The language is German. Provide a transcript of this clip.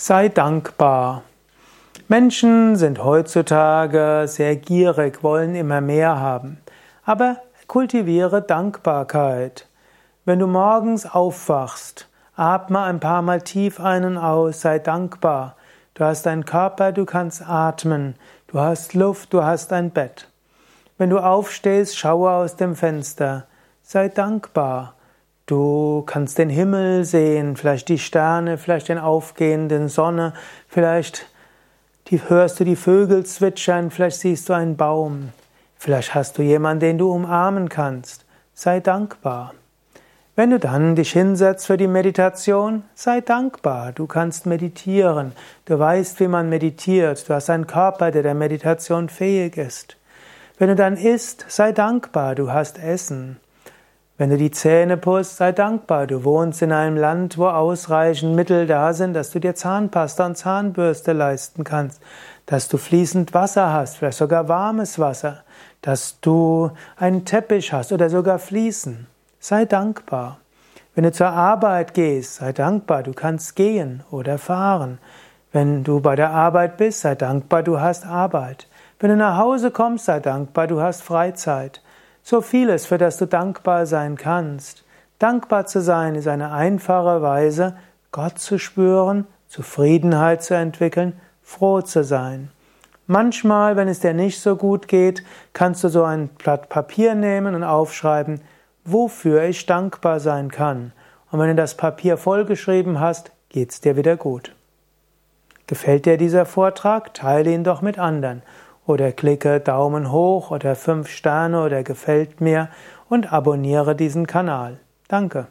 Sei dankbar. Menschen sind heutzutage sehr gierig, wollen immer mehr haben. Aber kultiviere Dankbarkeit. Wenn du morgens aufwachst, atme ein paar Mal tief ein und aus, sei dankbar. Du hast einen Körper, du kannst atmen, du hast Luft, du hast ein Bett. Wenn du aufstehst, schaue aus dem Fenster, sei dankbar. Du kannst den Himmel sehen, vielleicht die Sterne, vielleicht den aufgehenden Sonne, vielleicht die, hörst du die Vögel zwitschern, vielleicht siehst du einen Baum, vielleicht hast du jemanden, den du umarmen kannst. Sei dankbar. Wenn du dann dich hinsetzt für die Meditation, sei dankbar. Du kannst meditieren. Du weißt, wie man meditiert. Du hast einen Körper, der der Meditation fähig ist. Wenn du dann isst, sei dankbar. Du hast Essen. Wenn du die Zähne putzt, sei dankbar. Du wohnst in einem Land, wo ausreichend Mittel da sind, dass du dir Zahnpasta und Zahnbürste leisten kannst, dass du fließend Wasser hast, vielleicht sogar warmes Wasser, dass du einen Teppich hast oder sogar Fließen. Sei dankbar. Wenn du zur Arbeit gehst, sei dankbar, du kannst gehen oder fahren. Wenn du bei der Arbeit bist, sei dankbar, du hast Arbeit. Wenn du nach Hause kommst, sei dankbar, du hast Freizeit. So vieles, für das du dankbar sein kannst. Dankbar zu sein ist eine einfache Weise, Gott zu spüren, Zufriedenheit zu entwickeln, froh zu sein. Manchmal, wenn es dir nicht so gut geht, kannst du so ein Blatt Papier nehmen und aufschreiben, wofür ich dankbar sein kann. Und wenn du das Papier vollgeschrieben hast, geht's dir wieder gut. Gefällt dir dieser Vortrag? Teile ihn doch mit anderen oder klicke Daumen hoch oder fünf Sterne oder gefällt mir und abonniere diesen Kanal. Danke.